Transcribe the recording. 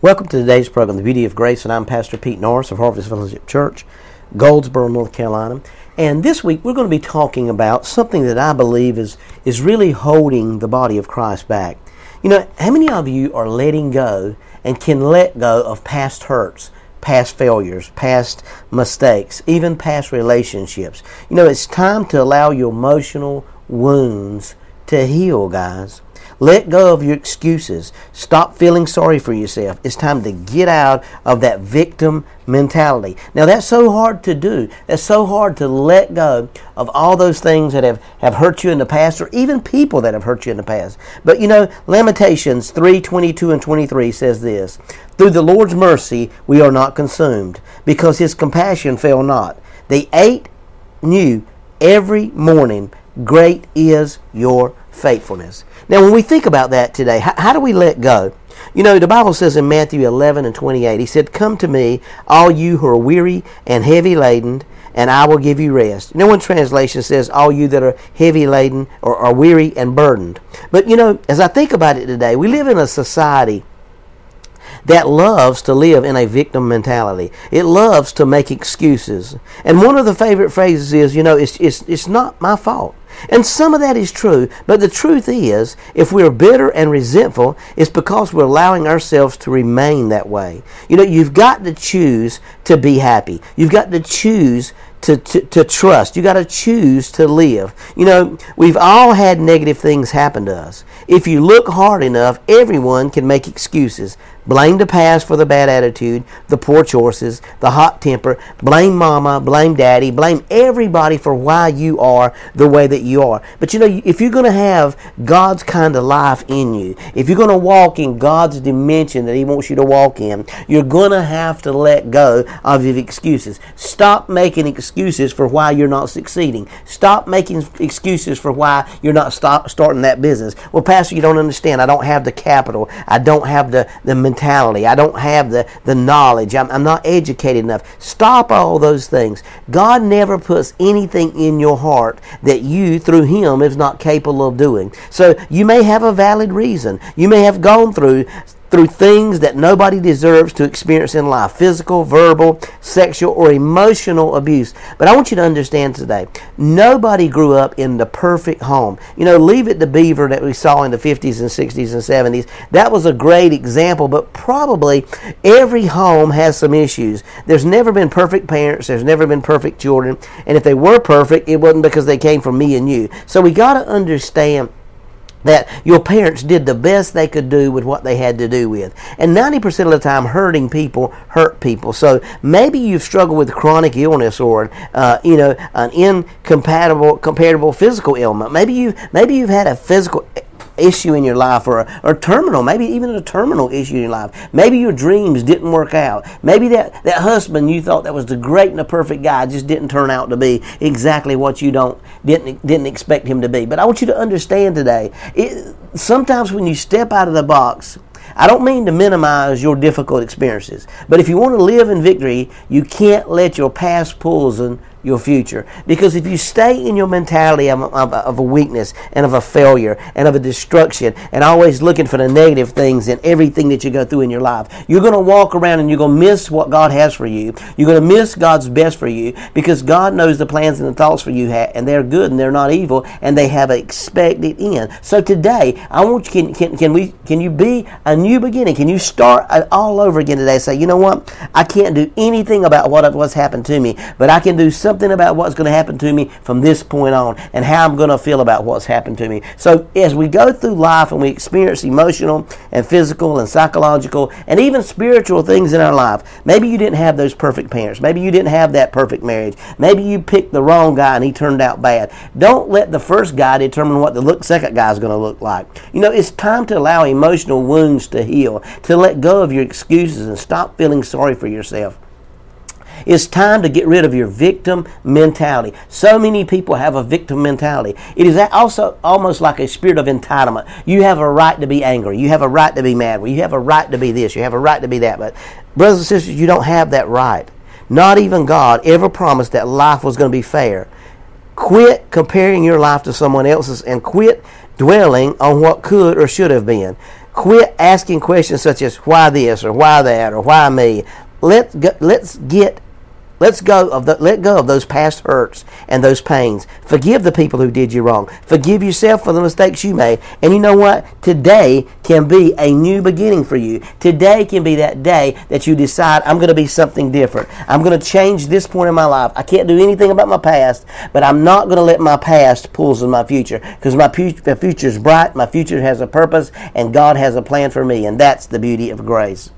Welcome to today's program, The Beauty of Grace, and I'm Pastor Pete Norris of Harvest Fellowship Church, Goldsboro, North Carolina. And this week we're going to be talking about something that I believe is, is really holding the body of Christ back. You know, how many of you are letting go and can let go of past hurts, past failures, past mistakes, even past relationships? You know, it's time to allow your emotional wounds to heal, guys. Let go of your excuses. Stop feeling sorry for yourself. It's time to get out of that victim mentality. Now, that's so hard to do. That's so hard to let go of all those things that have, have hurt you in the past or even people that have hurt you in the past. But you know, Lamentations 3 22 and 23 says this Through the Lord's mercy we are not consumed, because his compassion fail not. They ate new every morning. Great is your faithfulness. Now, when we think about that today, how, how, do we let go? You know, the Bible says in Matthew 11 and 28, He said, Come to me, all you who are weary and heavy laden, and I will give you rest. No one translation says, All you that are heavy laden or are weary and burdened. But, you know, as I think about it today, we live in a society that loves to live in a victim mentality. It loves to make excuses. And one of the favorite phrases is, you know, it's, it's, it's not my fault. And some of that is true, but the truth is, if we're bitter and resentful, it's because we're allowing ourselves to remain that way. You know, you've got to choose to be happy. You've got to choose to, to, to trust. You got to choose to live. You know, we've all had negative things happen to us. If you look hard enough, everyone can make excuses. Blame the past for the bad attitude, the poor choices, the hot temper. Blame mama, blame daddy, blame everybody for why you are the way that you are. But you know, if you're going to have God's kind of life in you, if you're going to walk in God's dimension that He wants you to walk in, you're going to have to let go of your excuses. Stop making excuses for why you're not succeeding. Stop making excuses for why you're not stop starting that business. Well, Pastor, you don't understand. I don't have the capital. I don't have the, the mentality mentality. I don't have the, the knowledge. I'm, I'm not educated enough. Stop all those things. God never puts anything in your heart that you, through Him, is not capable of doing. So you may have a valid reason. You may have gone through through things that nobody deserves to experience in life physical, verbal, sexual, or emotional abuse. But I want you to understand today nobody grew up in the perfect home. You know, leave it to Beaver that we saw in the 50s and 60s and 70s. That was a great example, but probably every home has some issues. There's never been perfect parents, there's never been perfect children, and if they were perfect, it wasn't because they came from me and you. So we got to understand that your parents did the best they could do with what they had to do with. And 90% of the time, hurting people hurt people. So maybe you've struggled with chronic illness or, uh, you know, an incompatible, compatible physical ailment. Maybe you maybe you've had a physical issue in your life or a, or terminal, maybe even a terminal issue in your life. Maybe your dreams didn't work out. Maybe that, that husband you thought that was the great and the perfect guy just didn't turn out to be exactly what you don't didn't didn't expect him to be. But I want you to understand today, it, sometimes when you step out of the box, I don't mean to minimize your difficult experiences, but if you want to live in victory, you can't let your past poison your future. Because if you stay in your mentality of, of, of, a weakness and of a failure and of a destruction and always looking for the negative things in everything that you go through in your life, you're going to walk around and you're going to miss what God has for you. You're going to miss God's best for you because God knows the plans and the thoughts for you and they're good and they're not evil and they have an expected end. So today, I want you, can, can, can, we, can you be a new beginning? Can you start all over again today? Say, you know what? I can't do anything about what, what's happened to me, but I can do something something about what's going to happen to me from this point on and how I'm going to feel about what's happened to me. So as we go through life and we experience emotional and physical and psychological and even spiritual things in our life, maybe you didn't have those perfect parents. Maybe you didn't have that perfect marriage. Maybe you picked the wrong guy and he turned out bad. Don't let the first guy determine what the look, second guy is going to look like. You know, it's time to allow emotional wounds to heal, to let go of your excuses and stop feeling sorry for yourself. It's time to get rid of your victim mentality. So many people have a victim mentality. It is also almost like a spirit of entitlement. You have a right to be angry. You have a right to be mad. You have a right to be this. You have a right to be that. But, brothers and sisters, you don't have that right. Not even God ever promised that life was going to be fair. Quit comparing your life to someone else's and quit dwelling on what could or should have been. Quit asking questions such as why this or why that or why me. Let's go, let's get Let's go of the, let go of those past hurts and those pains. Forgive the people who did you wrong. Forgive yourself for the mistakes you made. And you know what? Today can be a new beginning for you. Today can be that day that you decide I'm going to be something different. I'm going to change this point in my life. I can't do anything about my past, but I'm not going to let my past pull in my future because my future is bright. My future has a purpose, and God has a plan for me, and that's the beauty of grace.